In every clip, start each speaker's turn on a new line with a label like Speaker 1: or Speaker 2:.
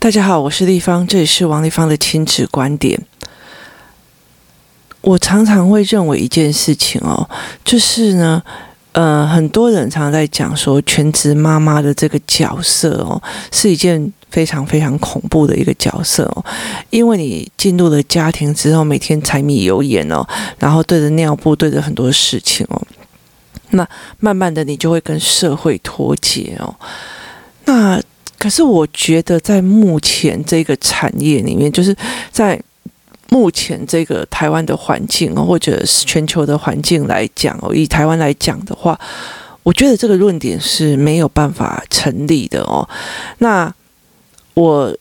Speaker 1: 大家好，我是丽芳，这里是王丽芳的亲子观点。我常常会认为一件事情哦，就是呢，呃，很多人常常在讲说，全职妈妈的这个角色哦，是一件非常非常恐怖的一个角色哦，因为你进入了家庭之后，每天柴米油盐哦，然后对着尿布，对着很多事情哦，那慢慢的你就会跟社会脱节哦，那。可是我觉得，在目前这个产业里面，就是在目前这个台湾的环境，或者是全球的环境来讲，以台湾来讲的话，我觉得这个论点是没有办法成立的哦。那我。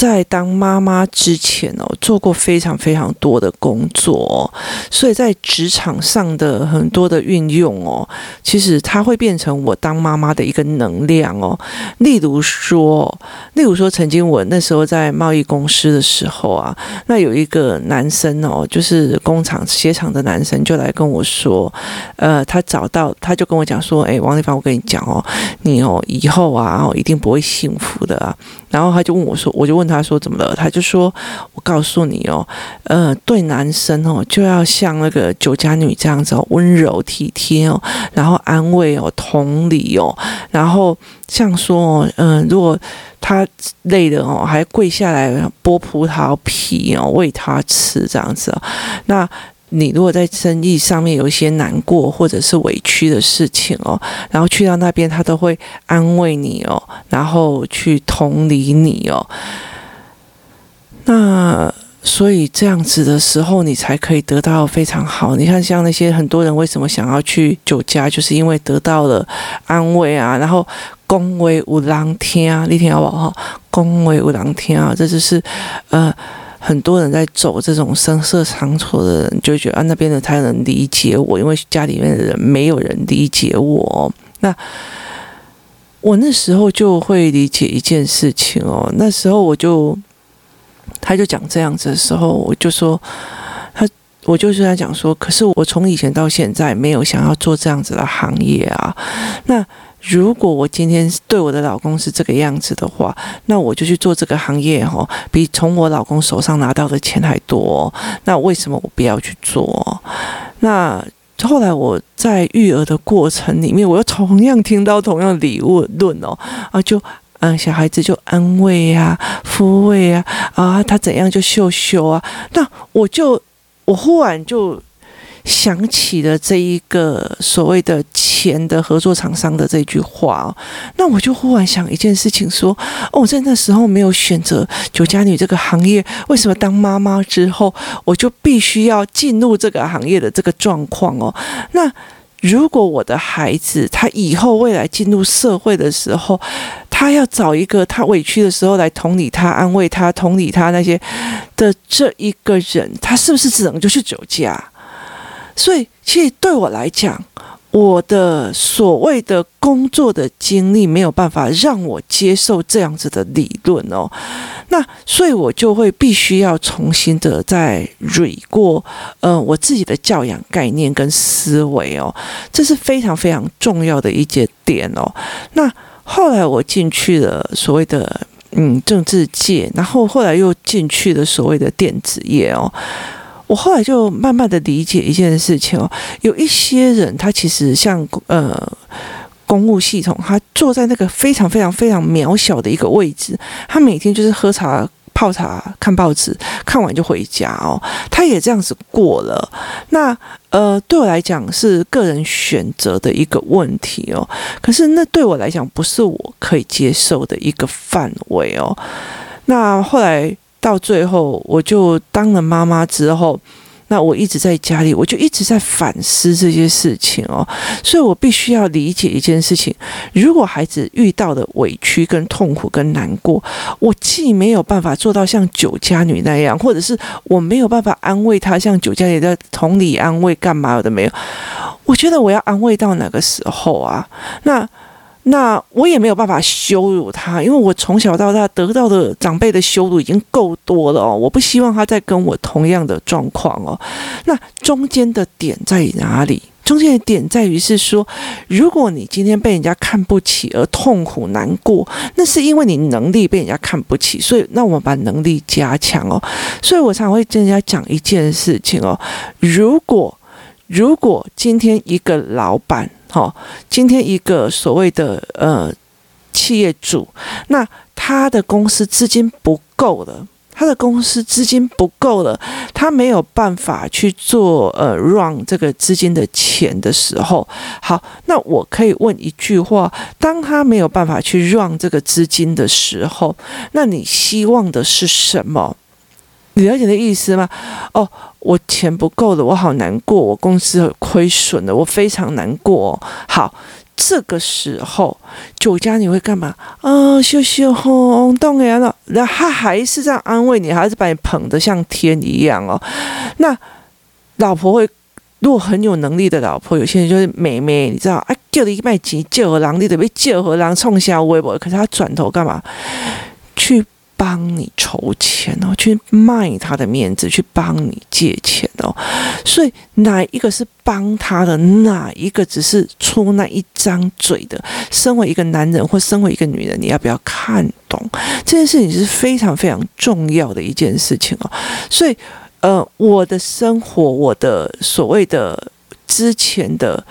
Speaker 1: 在当妈妈之前哦，做过非常非常多的工作哦，所以在职场上的很多的运用哦，其实它会变成我当妈妈的一个能量哦。例如说，例如说，曾经我那时候在贸易公司的时候啊，那有一个男生哦，就是工厂鞋厂的男生，就来跟我说，呃，他找到，他就跟我讲说，哎，王丽芳，我跟你讲哦，你哦以后啊，哦一定不会幸福的啊。然后他就问我说，我就问他说怎么了？他就说，我告诉你哦，呃，对男生哦，就要像那个酒家女这样子哦，温柔体贴哦，然后安慰哦，同理哦，然后像说哦，嗯、如果他累了哦，还跪下来剥葡萄皮哦，喂他吃这样子哦，那。你如果在生意上面有一些难过或者是委屈的事情哦，然后去到那边，他都会安慰你哦，然后去同理你哦。那所以这样子的时候，你才可以得到非常好。你看，像那些很多人为什么想要去酒家，就是因为得到了安慰啊，然后恭维五郎天啊，你听好不好？恭维五郎天啊，这就是呃。很多人在走这种声色场所的人，就觉得啊，那边的才能理解我，因为家里面的人没有人理解我。那我那时候就会理解一件事情哦，那时候我就，他就讲这样子的时候，我就说他，我就是在讲说，可是我从以前到现在没有想要做这样子的行业啊，那。如果我今天对我的老公是这个样子的话，那我就去做这个行业哦，比从我老公手上拿到的钱还多。那为什么我不要去做？那后来我在育儿的过程里面，我又同样听到同样的理论哦，啊，就嗯，小孩子就安慰啊、抚慰啊，啊，他怎样就秀秀啊，那我就我忽然就。想起了这一个所谓的钱的合作厂商的这句话哦，那我就忽然想一件事情说，哦，我在那时候没有选择酒家女这个行业，为什么当妈妈之后我就必须要进入这个行业的这个状况哦？那如果我的孩子他以后未来进入社会的时候，他要找一个他委屈的时候来同理他、安慰他、同理他那些的这一个人，他是不是只能就是酒驾？所以，其实对我来讲，我的所谓的工作的经历没有办法让我接受这样子的理论哦。那所以，我就会必须要重新的再捋过，呃，我自己的教养概念跟思维哦，这是非常非常重要的一节点哦。那后来我进去了所谓的嗯政治界，然后后来又进去了所谓的电子业哦。我后来就慢慢的理解一件事情哦，有一些人他其实像呃公务系统，他坐在那个非常非常非常渺小的一个位置，他每天就是喝茶、泡茶、看报纸，看完就回家哦，他也这样子过了。那呃对我来讲是个人选择的一个问题哦，可是那对我来讲不是我可以接受的一个范围哦。那后来。到最后，我就当了妈妈之后，那我一直在家里，我就一直在反思这些事情哦。所以我必须要理解一件事情：如果孩子遇到的委屈、跟痛苦、跟难过，我既没有办法做到像酒家女那样，或者是我没有办法安慰他，像酒家女的同理安慰干嘛的没有？我觉得我要安慰到哪个时候啊？那。那我也没有办法羞辱他，因为我从小到大得到的长辈的羞辱已经够多了哦，我不希望他再跟我同样的状况哦。那中间的点在哪里？中间的点在于是说，如果你今天被人家看不起而痛苦难过，那是因为你能力被人家看不起，所以那我们把能力加强哦。所以我常会跟人家讲一件事情哦，如果如果今天一个老板，哈，今天一个所谓的呃企业主，那他的公司资金不够了。他的公司资金不够了，他没有办法去做呃 run 这个资金的钱的时候，好，那我可以问一句话：当他没有办法去 run 这个资金的时候，那你希望的是什么？你了解的意思吗？哦，我钱不够了，我好难过，我公司亏损了，我非常难过。好。这个时候，酒家你会干嘛？啊，羞羞红冻呀了，然后他还是这样安慰你，还是把你捧得像天一样哦。那老婆会，如果很有能力的老婆，有些人就是妹妹，你知道啊，叫你卖钱，叫和狼，你得被叫和狼冲下微博，可是他转头干嘛？去。帮你筹钱哦，去卖他的面子，去帮你借钱哦。所以哪一个是帮他的，哪一个只是出那一张嘴的？身为一个男人或身为一个女人，你要不要看懂这件事情是非常非常重要的一件事情哦。所以，呃，我的生活，我的所谓的之前的。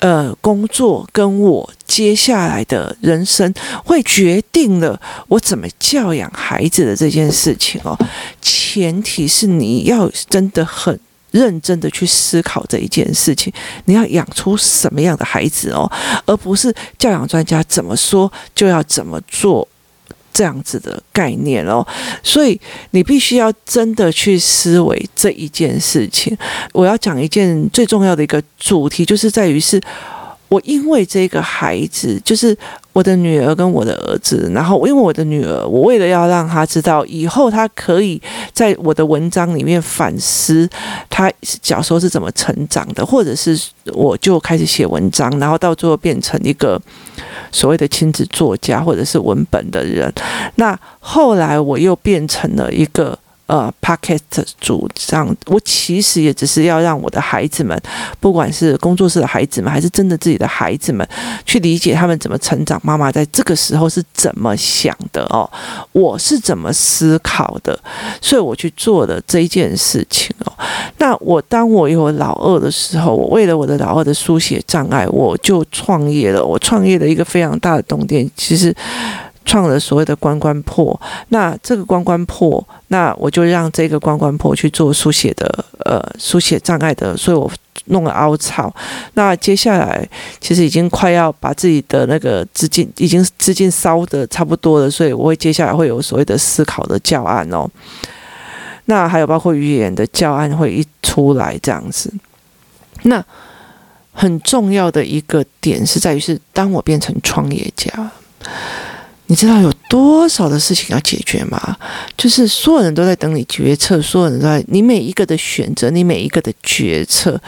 Speaker 1: 呃，工作跟我接下来的人生会决定了我怎么教养孩子的这件事情哦。前提是你要真的很认真的去思考这一件事情，你要养出什么样的孩子哦，而不是教养专家怎么说就要怎么做。这样子的概念哦，所以你必须要真的去思维这一件事情。我要讲一件最重要的一个主题，就是在于是，我因为这个孩子，就是。我的女儿跟我的儿子，然后因为我的女儿，我为了要让她知道以后她可以在我的文章里面反思她小时候是怎么成长的，或者是我就开始写文章，然后到最后变成一个所谓的亲子作家或者是文本的人。那后来我又变成了一个。呃，Podcast 主张，我其实也只是要让我的孩子们，不管是工作室的孩子们，还是真的自己的孩子们，去理解他们怎么成长，妈妈在这个时候是怎么想的哦，我是怎么思考的，所以我去做的这一件事情哦。那我当我有老二的时候，我为了我的老二的书写障碍，我就创业了。我创业的一个非常大的动点，其实。创了所谓的关关破，那这个关关破，那我就让这个关关破去做书写的，呃，书写障碍的，所以我弄了凹槽。那接下来其实已经快要把自己的那个资金，已经资金烧得差不多了，所以我会接下来会有所谓的思考的教案哦。那还有包括语言的教案会一出来这样子。那很重要的一个点是在于是，当我变成创业家。你知道有多少的事情要解决吗？就是所有人都在等你决策，所有人都在你每一个的选择，你每一个的决策，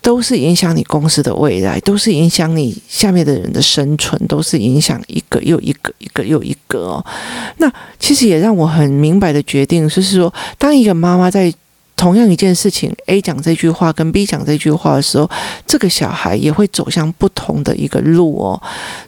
Speaker 1: 都是影响你公司的未来，都是影响你下面的人的生存，都是影响一个又一个，一个又一个哦。那其实也让我很明白的决定，就是说，当一个妈妈在。同样一件事情，A 讲这句话跟 B 讲这句话的时候，这个小孩也会走向不同的一个路哦。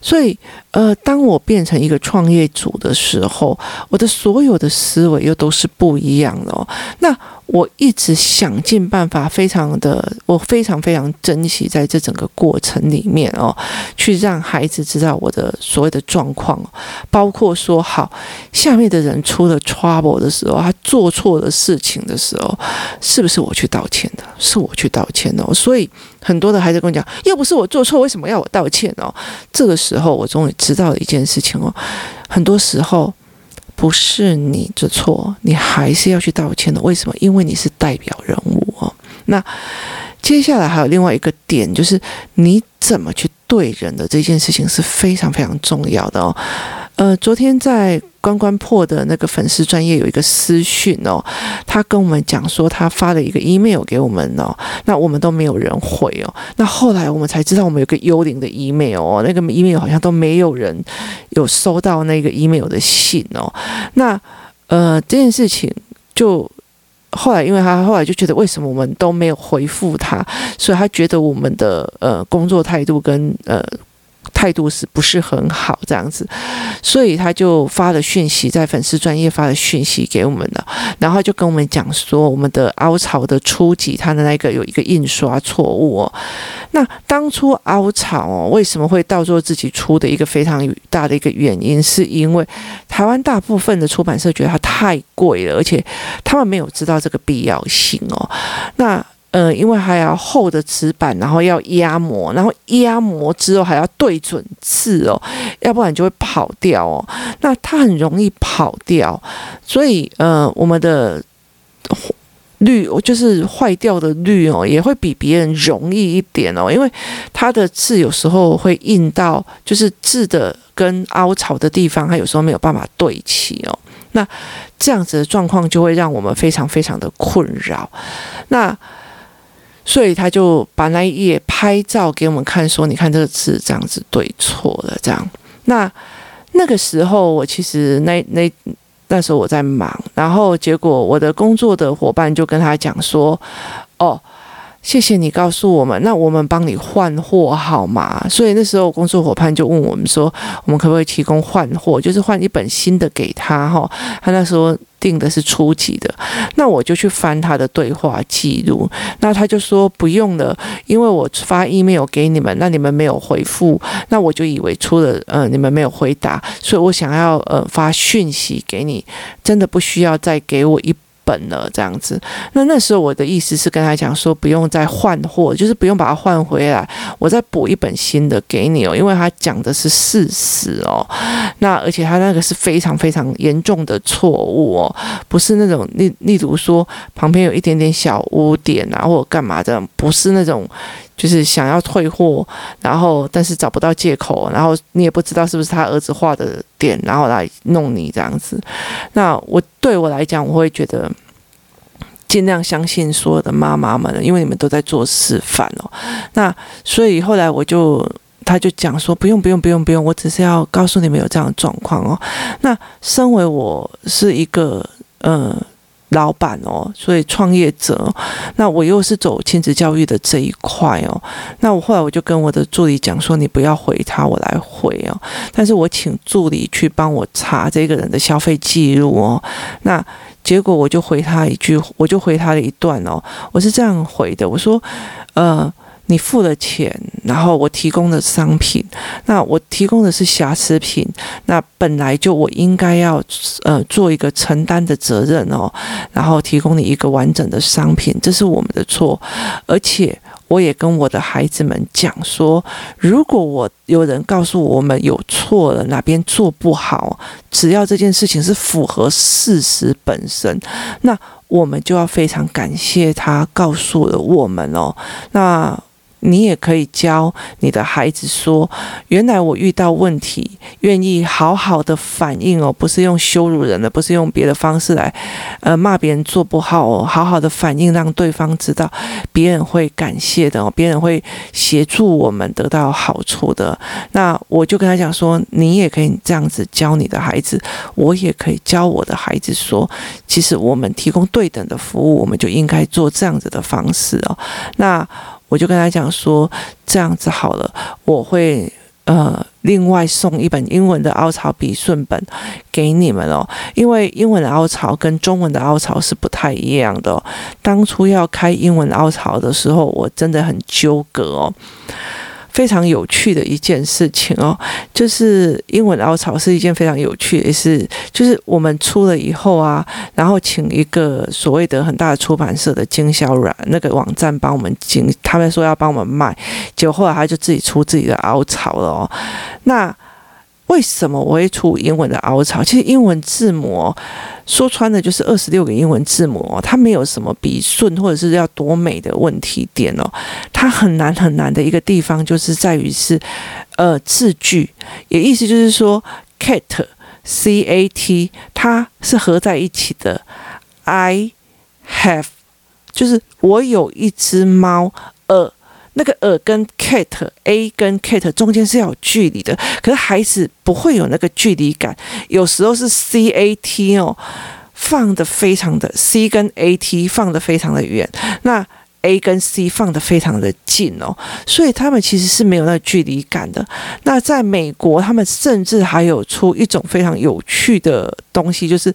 Speaker 1: 所以，呃，当我变成一个创业主的时候，我的所有的思维又都是不一样的哦。那我一直想尽办法，非常的，我非常非常珍惜在这整个过程里面哦，去让孩子知道我的所谓的状况，包括说好下面的人出了 trouble 的时候，他做错了事情的时候，是不是我去道歉的？是我去道歉哦。所以很多的孩子跟我讲，又不是我做错，为什么要我道歉哦？这个时候我终于知道了一件事情哦，很多时候。不是你的错，你还是要去道歉的。为什么？因为你是代表人物哦。那接下来还有另外一个点，就是你怎么去对人的这件事情是非常非常重要的哦。呃，昨天在。关关破的那个粉丝专业有一个私讯哦，他跟我们讲说他发了一个 email 给我们哦，那我们都没有人回哦，那后来我们才知道我们有个幽灵的 email 哦，那个 email 好像都没有人有收到那个 email 的信哦，那呃这件事情就后来，因为他后来就觉得为什么我们都没有回复他，所以他觉得我们的呃工作态度跟呃。态度是不是很好这样子，所以他就发了讯息，在粉丝专业发了讯息给我们了，然后就跟我们讲说，我们的凹槽的初级，它的那个有一个印刷错误哦。那当初凹槽哦，为什么会到做自己出的一个非常大的一个原因，是因为台湾大部分的出版社觉得它太贵了，而且他们没有知道这个必要性哦。那呃，因为还要厚的纸板，然后要压模，然后压模之后还要对准字哦，要不然就会跑掉哦。那它很容易跑掉，所以呃，我们的率就是坏掉的率哦，也会比别人容易一点哦，因为它的字有时候会印到，就是字的跟凹槽的地方，它有时候没有办法对齐哦。那这样子的状况就会让我们非常非常的困扰。那所以他就把那一页拍照给我们看，说：“你看这个字这样子对错了，这样。”那那个时候我其实那那那时候我在忙，然后结果我的工作的伙伴就跟他讲说：“哦。”谢谢你告诉我们，那我们帮你换货好吗？所以那时候工作伙伴就问我们说，我们可不可以提供换货，就是换一本新的给他哈？他那时候订的是初级的，那我就去翻他的对话记录，那他就说不用了，因为我发 email 给你们，那你们没有回复，那我就以为出了呃你们没有回答，所以我想要呃发讯息给你，真的不需要再给我一。本了这样子，那那时候我的意思是跟他讲说，不用再换货，就是不用把它换回来，我再补一本新的给你哦，因为他讲的是事实哦。那而且他那个是非常非常严重的错误哦，不是那种例例如说旁边有一点点小污点啊，或者干嘛的，不是那种就是想要退货，然后但是找不到借口，然后你也不知道是不是他儿子画的点，然后来弄你这样子。那我对我来讲，我会觉得。尽量相信所有的妈妈们，因为你们都在做示范哦。那所以后来我就，他就讲说，不用不用不用不用，我只是要告诉你们有这样的状况哦。那身为我是一个呃老板哦，所以创业者，那我又是走亲子教育的这一块哦。那我后来我就跟我的助理讲说，你不要回他，我来回哦。但是我请助理去帮我查这个人的消费记录哦。那。结果我就回他一句，我就回他了一段哦，我是这样回的，我说，呃，你付了钱，然后我提供的商品，那我提供的是瑕疵品，那本来就我应该要呃做一个承担的责任哦，然后提供你一个完整的商品，这是我们的错，而且。我也跟我的孩子们讲说，如果我有人告诉我们有错了，哪边做不好，只要这件事情是符合事实本身，那我们就要非常感谢他告诉了我们哦，那。你也可以教你的孩子说：“原来我遇到问题，愿意好好的反应哦，不是用羞辱人的，不是用别的方式来，呃，骂别人做不好哦，好好的反应，让对方知道，别人会感谢的哦，别人会协助我们得到好处的。那我就跟他讲说，你也可以这样子教你的孩子，我也可以教我的孩子说，其实我们提供对等的服务，我们就应该做这样子的方式哦。那。我就跟他讲说，这样子好了，我会呃另外送一本英文的凹槽笔顺本给你们哦，因为英文的凹槽跟中文的凹槽是不太一样的。当初要开英文凹槽的时候，我真的很纠葛哦。非常有趣的一件事情哦，就是英文凹槽是一件非常有趣的事，就是我们出了以后啊，然后请一个所谓的很大的出版社的经销软那个网站帮我们经，他们说要帮我们卖，结果后来他就自己出自己的凹槽了哦，那。为什么我会出英文的凹槽？其实英文字母说穿了就是二十六个英文字母，它没有什么笔顺或者是要多美的问题点哦。它很难很难的一个地方就是在于是呃字句，也意思就是说 cat c a t 它是合在一起的。I have 就是我有一只猫，呃。那个耳跟 cat a 跟 cat 中间是要有距离的，可是孩子不会有那个距离感。有时候是 c a t 哦，放的非常的 C 跟 AT 放的非常的远，那。A 跟 C 放得非常的近哦，所以他们其实是没有那距离感的。那在美国，他们甚至还有出一种非常有趣的东西，就是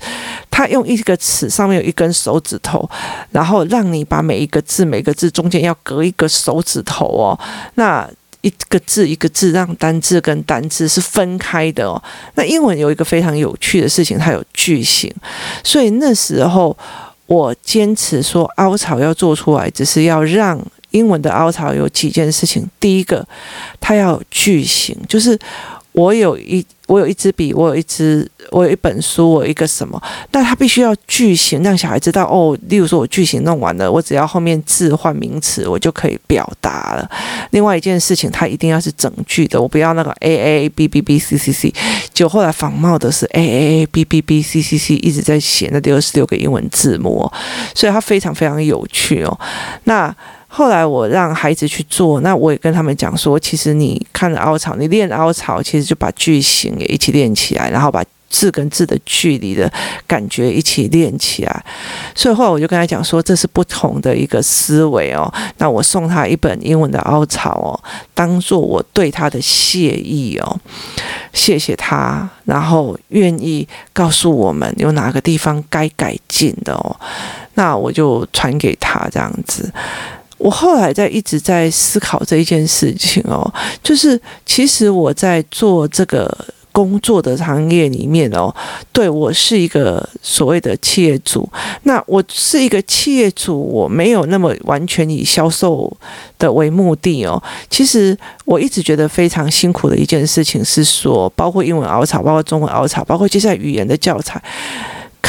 Speaker 1: 他用一个尺上面有一根手指头，然后让你把每一个字、每个字中间要隔一个手指头哦。那一个字一个字，让单字跟单字是分开的哦。那英文有一个非常有趣的事情，它有句型，所以那时候。我坚持说，凹槽要做出来，只是要让英文的凹槽有几件事情。第一个，它要巨型，就是我有一。我有一支笔，我有一支，我有一本书，我有一个什么？那他必须要句型，让小孩知道哦。例如说，我句型弄完了，我只要后面字换名词，我就可以表达了。另外一件事情，他一定要是整句的，我不要那个 a a a b b b c c c。就后来仿冒的是 a a a b b b c c c，一直在写那六十六个英文字母，所以它非常非常有趣哦。那。后来我让孩子去做，那我也跟他们讲说，其实你看了凹槽，你练凹槽，其实就把句型也一起练起来，然后把字跟字的距离的感觉一起练起来。所以后来我就跟他讲说，这是不同的一个思维哦。那我送他一本英文的凹槽哦，当做我对他的谢意哦，谢谢他，然后愿意告诉我们有哪个地方该改进的哦。那我就传给他这样子。我后来在一直在思考这一件事情哦，就是其实我在做这个工作的行业里面哦，对，我是一个所谓的企业主，那我是一个企业主，我没有那么完全以销售的为目的哦。其实我一直觉得非常辛苦的一件事情是说，包括英文凹槽，包括中文凹槽，包括接下来语言的教材。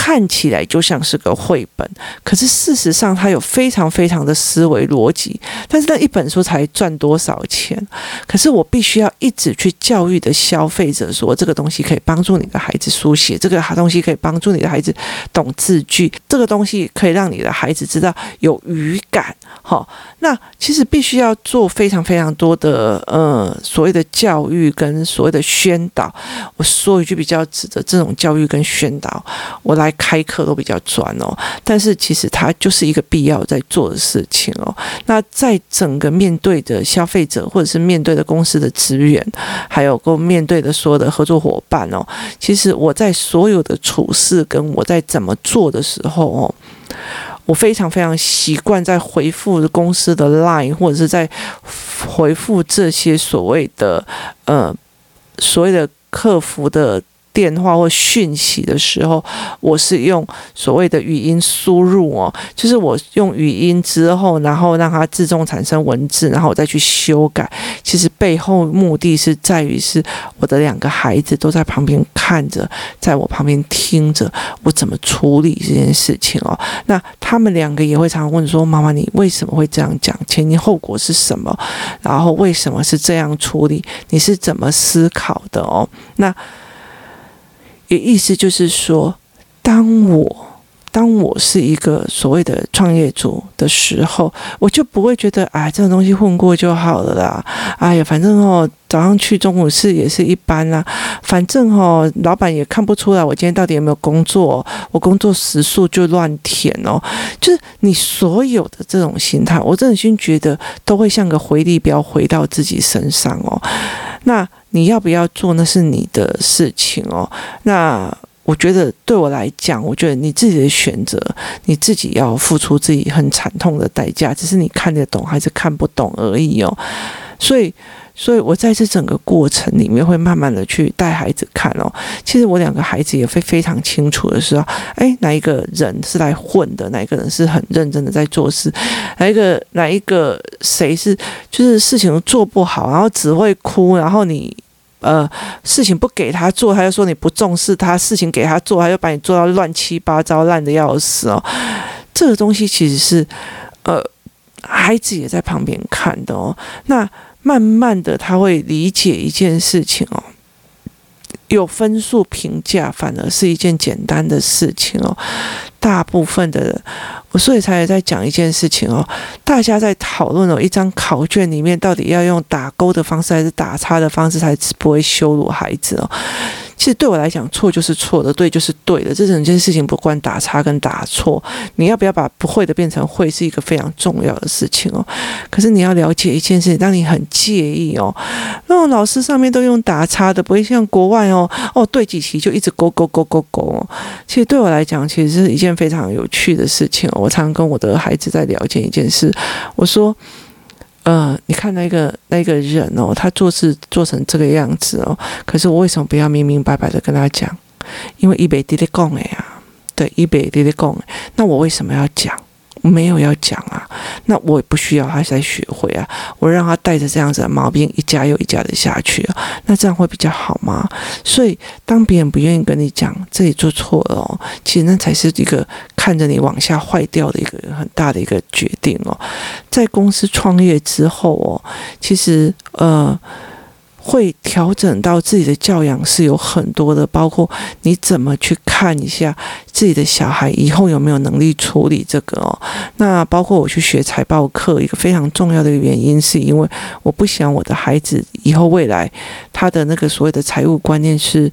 Speaker 1: 看起来就像是个绘本，可是事实上它有非常非常的思维逻辑。但是那一本书才赚多少钱？可是我必须要一直去教育的消费者说，这个东西可以帮助你的孩子书写，这个东西可以帮助你的孩子懂字句，这个东西可以让你的孩子知道有语感。好，那其实必须要做非常非常多的呃所谓的教育跟所谓的宣导。我说一句比较直的，这种教育跟宣导，我来。开课都比较专哦，但是其实它就是一个必要在做的事情哦。那在整个面对的消费者，或者是面对的公司的职员，还有跟面对的所有的合作伙伴哦，其实我在所有的处事跟我在怎么做的时候哦，我非常非常习惯在回复公司的 line，或者是在回复这些所谓的呃所谓的客服的。电话或讯息的时候，我是用所谓的语音输入哦，就是我用语音之后，然后让它自动产生文字，然后我再去修改。其实背后目的是在于，是我的两个孩子都在旁边看着，在我旁边听着我怎么处理这件事情哦。那他们两个也会常常问说：“妈妈，你为什么会这样讲？前因后果是什么？然后为什么是这样处理？你是怎么思考的哦？”那。也意思就是说，当我当我是一个所谓的创业主的时候，我就不会觉得哎，这种东西混过就好了啦。哎呀，反正哦，早上去中午是也是一般啦。反正哦，老板也看不出来我今天到底有没有工作，我工作时数就乱填哦。就是你所有的这种心态，我真的心觉得都会像个回力镖回到自己身上哦。那。你要不要做，那是你的事情哦。那我觉得对我来讲，我觉得你自己的选择，你自己要付出自己很惨痛的代价，只是你看得懂还是看不懂而已哦。所以。所以，我在这整个过程里面会慢慢的去带孩子看哦。其实我两个孩子也会非常清楚的知道，哎，哪一个人是来混的，哪一个人是很认真的在做事，哪一个哪一个谁是就是事情做不好，然后只会哭，然后你呃事情不给他做，他就说你不重视他，事情给他做，他就把你做到乱七八糟，烂的要死哦。这个东西其实是呃孩子也在旁边看的哦。那。慢慢的，他会理解一件事情哦，有分数评价反而是一件简单的事情哦。大部分的人，我所以才也在讲一件事情哦，大家在讨论哦，一张考卷里面到底要用打勾的方式还是打叉的方式，才不会羞辱孩子哦。其实对我来讲，错就是错的，对就是对的。这整件事情不关打叉跟打错，你要不要把不会的变成会，是一个非常重要的事情哦。可是你要了解一件事情，当你很介意哦，那种老师上面都用打叉的，不会像国外哦，哦对几题就一直勾勾勾勾勾哦。其实对我来讲，其实是一件非常有趣的事情哦。我常常跟我的孩子在了解一件事，我说。呃，你看那个那个人哦，他做事做成这个样子哦，可是我为什么不要明明白白的跟他讲？因为一北地的讲哎呀，对，一北地的讲，那我为什么要讲？没有要讲啊，那我也不需要他再学会啊，我让他带着这样子的毛病一家又一家的下去啊，那这样会比较好吗？所以当别人不愿意跟你讲这里做错了哦，其实那才是一个看着你往下坏掉的一个很大的一个决定哦。在公司创业之后哦，其实呃。会调整到自己的教养是有很多的，包括你怎么去看一下自己的小孩以后有没有能力处理这个哦。那包括我去学财报课，一个非常重要的原因，是因为我不想我的孩子以后未来他的那个所谓的财务观念是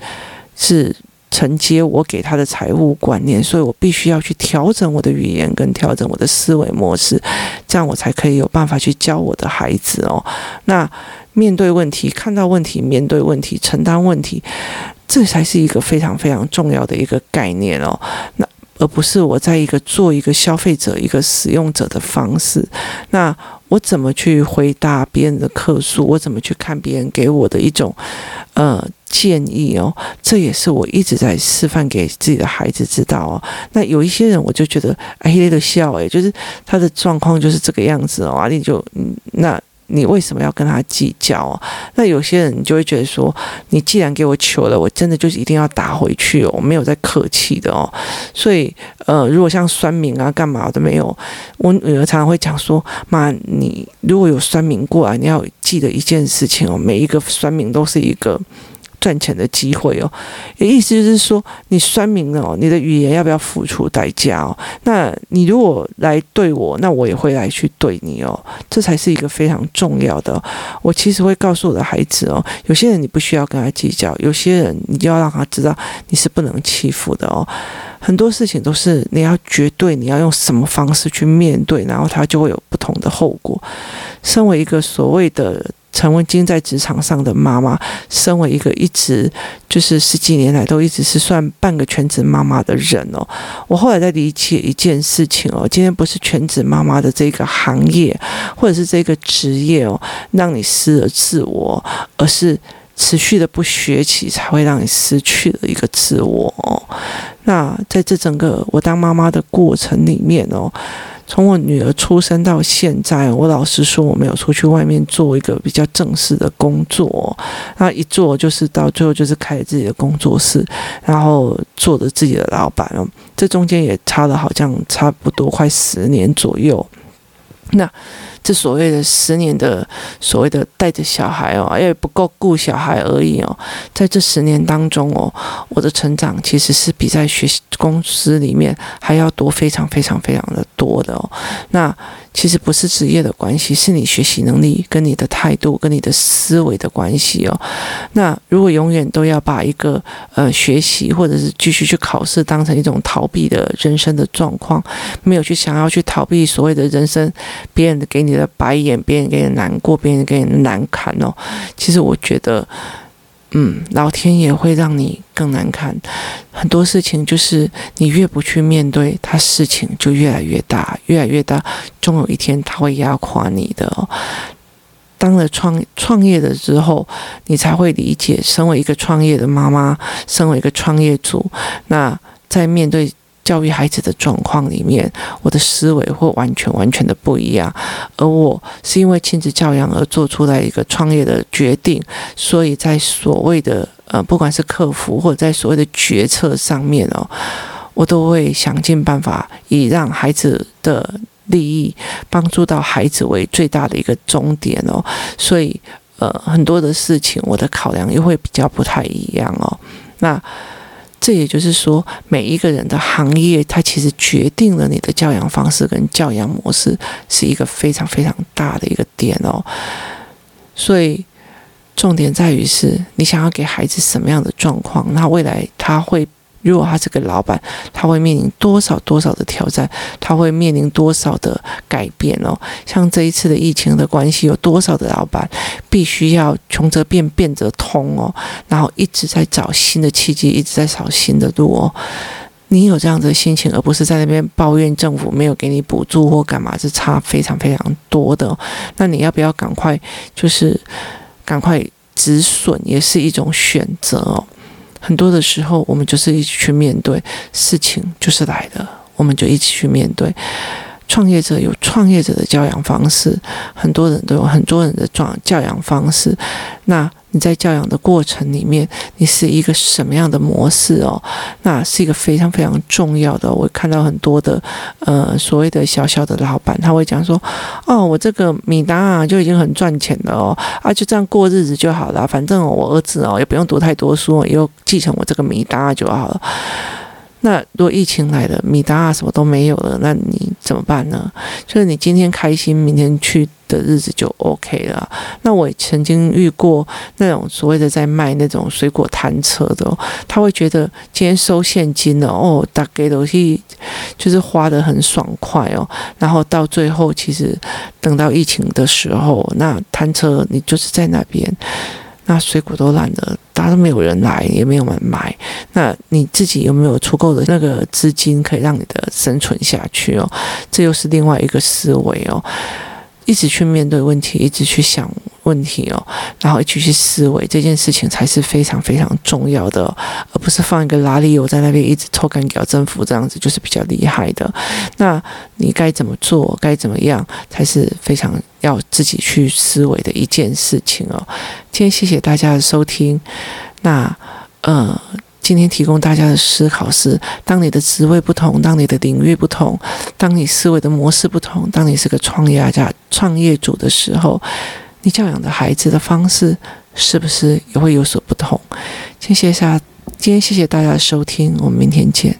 Speaker 1: 是承接我给他的财务观念，所以我必须要去调整我的语言跟调整我的思维模式，这样我才可以有办法去教我的孩子哦。那。面对问题，看到问题，面对问题，承担问题，这才是一个非常非常重要的一个概念哦。那而不是我在一个做一个消费者、一个使用者的方式。那我怎么去回答别人的客诉？我怎么去看别人给我的一种呃建议哦？这也是我一直在示范给自己的孩子知道哦。那有一些人，我就觉得哎，那个笑哎，就是他的状况就是这个样子哦，啊，你就那。你为什么要跟他计较哦？那有些人你就会觉得说，你既然给我求了，我真的就是一定要打回去哦，我没有在客气的哦。所以，呃，如果像酸民啊、干嘛都没有，我女儿常常会讲说，妈，你如果有酸民过来，你要记得一件事情哦，每一个酸民都是一个。赚钱的机会哦，也意思就是说，你酸明了哦，你的语言要不要付出代价哦？那你如果来对我，那我也会来去对你哦，这才是一个非常重要的。我其实会告诉我的孩子哦，有些人你不需要跟他计较，有些人你就要让他知道你是不能欺负的哦。很多事情都是你要绝对，你要用什么方式去面对，然后他就会有不同的后果。身为一个所谓的。曾经在职场上的妈妈，身为一个一直就是十几年来都一直是算半个全职妈妈的人哦，我后来在理解一件事情哦，今天不是全职妈妈的这个行业或者是这个职业哦，让你失了自我，而是持续的不学习才会让你失去了一个自我哦。那在这整个我当妈妈的过程里面哦。从我女儿出生到现在，我老实说，我没有出去外面做一个比较正式的工作，那一做就是到最后就是开自己的工作室，然后做着自己的老板了。这中间也差了好像差不多快十年左右。那这所谓的十年的所谓的带着小孩哦，也不够顾小孩而已哦。在这十年当中哦，我的成长其实是比在学习公司里面还要多，非常非常非常的多的哦。那。其实不是职业的关系，是你学习能力跟你的态度跟你的思维的关系哦。那如果永远都要把一个呃学习或者是继续去考试当成一种逃避的人生的状况，没有去想要去逃避所谓的人生，别人给你的白眼，别人给你难过，别人给你难堪哦。其实我觉得。嗯，老天爷会让你更难看。很多事情就是你越不去面对，它事情就越来越大，越来越大，终有一天它会压垮你的哦。当了创创业的之后，你才会理解，身为一个创业的妈妈，身为一个创业主，那在面对。教育孩子的状况里面，我的思维会完全完全的不一样，而我是因为亲子教养而做出来一个创业的决定，所以在所谓的呃，不管是客服或者在所谓的决策上面哦，我都会想尽办法以让孩子的利益帮助到孩子为最大的一个终点哦，所以呃，很多的事情我的考量又会比较不太一样哦，那。这也就是说，每一个人的行业，它其实决定了你的教养方式跟教养模式，是一个非常非常大的一个点哦。所以，重点在于是你想要给孩子什么样的状况，那未来他会。如果他是个老板，他会面临多少多少的挑战？他会面临多少的改变哦？像这一次的疫情的关系，有多少的老板必须要穷则变，变则通哦？然后一直在找新的契机，一直在找新的路哦。你有这样的心情，而不是在那边抱怨政府没有给你补助或干嘛，是差非常非常多的。那你要不要赶快就是赶快止损，也是一种选择哦。很多的时候，我们就是一起去面对事情，就是来的，我们就一起去面对。创业者有创业者的教养方式，很多人都有很多人的状教养方式。那你在教养的过程里面，你是一个什么样的模式哦？那是一个非常非常重要的。我看到很多的呃所谓的小小的老板，他会讲说：“哦，我这个米达啊就已经很赚钱了哦，啊就这样过日子就好了，反正我儿子哦也不用读太多书，以后继承我这个米达就好了。”那如果疫情来了，米达啊什么都没有了，那你怎么办呢？就是你今天开心，明天去的日子就 OK 了。那我也曾经遇过那种所谓的在卖那种水果摊车的哦，他会觉得今天收现金了哦，大概都是就是花得很爽快哦，然后到最后其实等到疫情的时候，那摊车你就是在那边。那水果都烂了，大家都没有人来，也没有人买。那你自己有没有足够的那个资金，可以让你的生存下去哦？这又是另外一个思维哦。一直去面对问题，一直去想问题哦，然后一起去思维这件事情才是非常非常重要的，而不是放一个拉力油在那边一直抽干给政府这样子，就是比较厉害的。那你该怎么做，该怎么样，才是非常要自己去思维的一件事情哦。今天谢谢大家的收听，那呃。今天提供大家的思考是：当你的职位不同，当你的领域不同，当你思维的模式不同，当你是个创业家、创业主的时候，你教养的孩子的方式是不是也会有所不同？谢谢下，今天谢谢大家的收听，我们明天见。